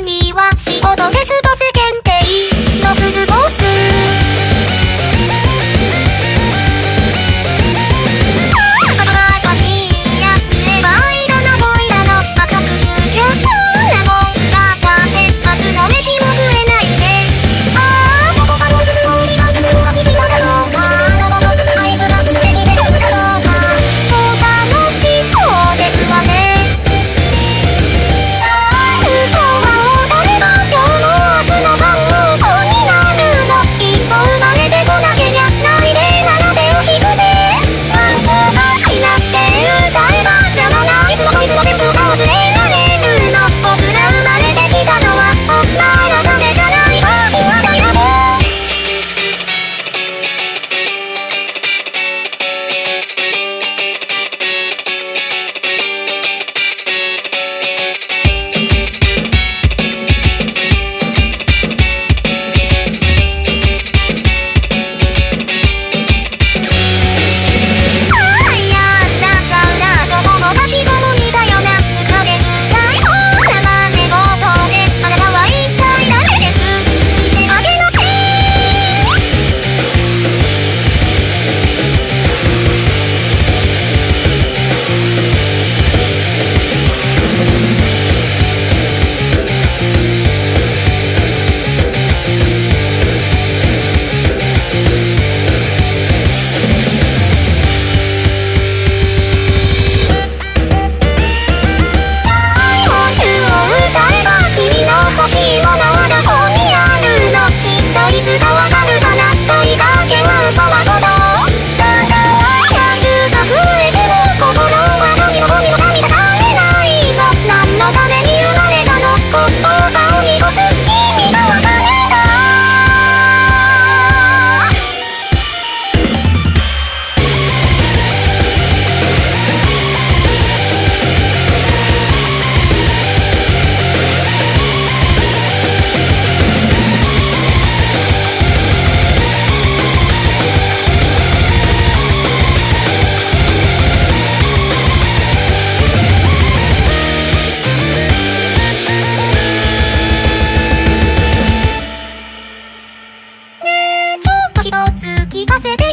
には仕事で過とせ聞かせて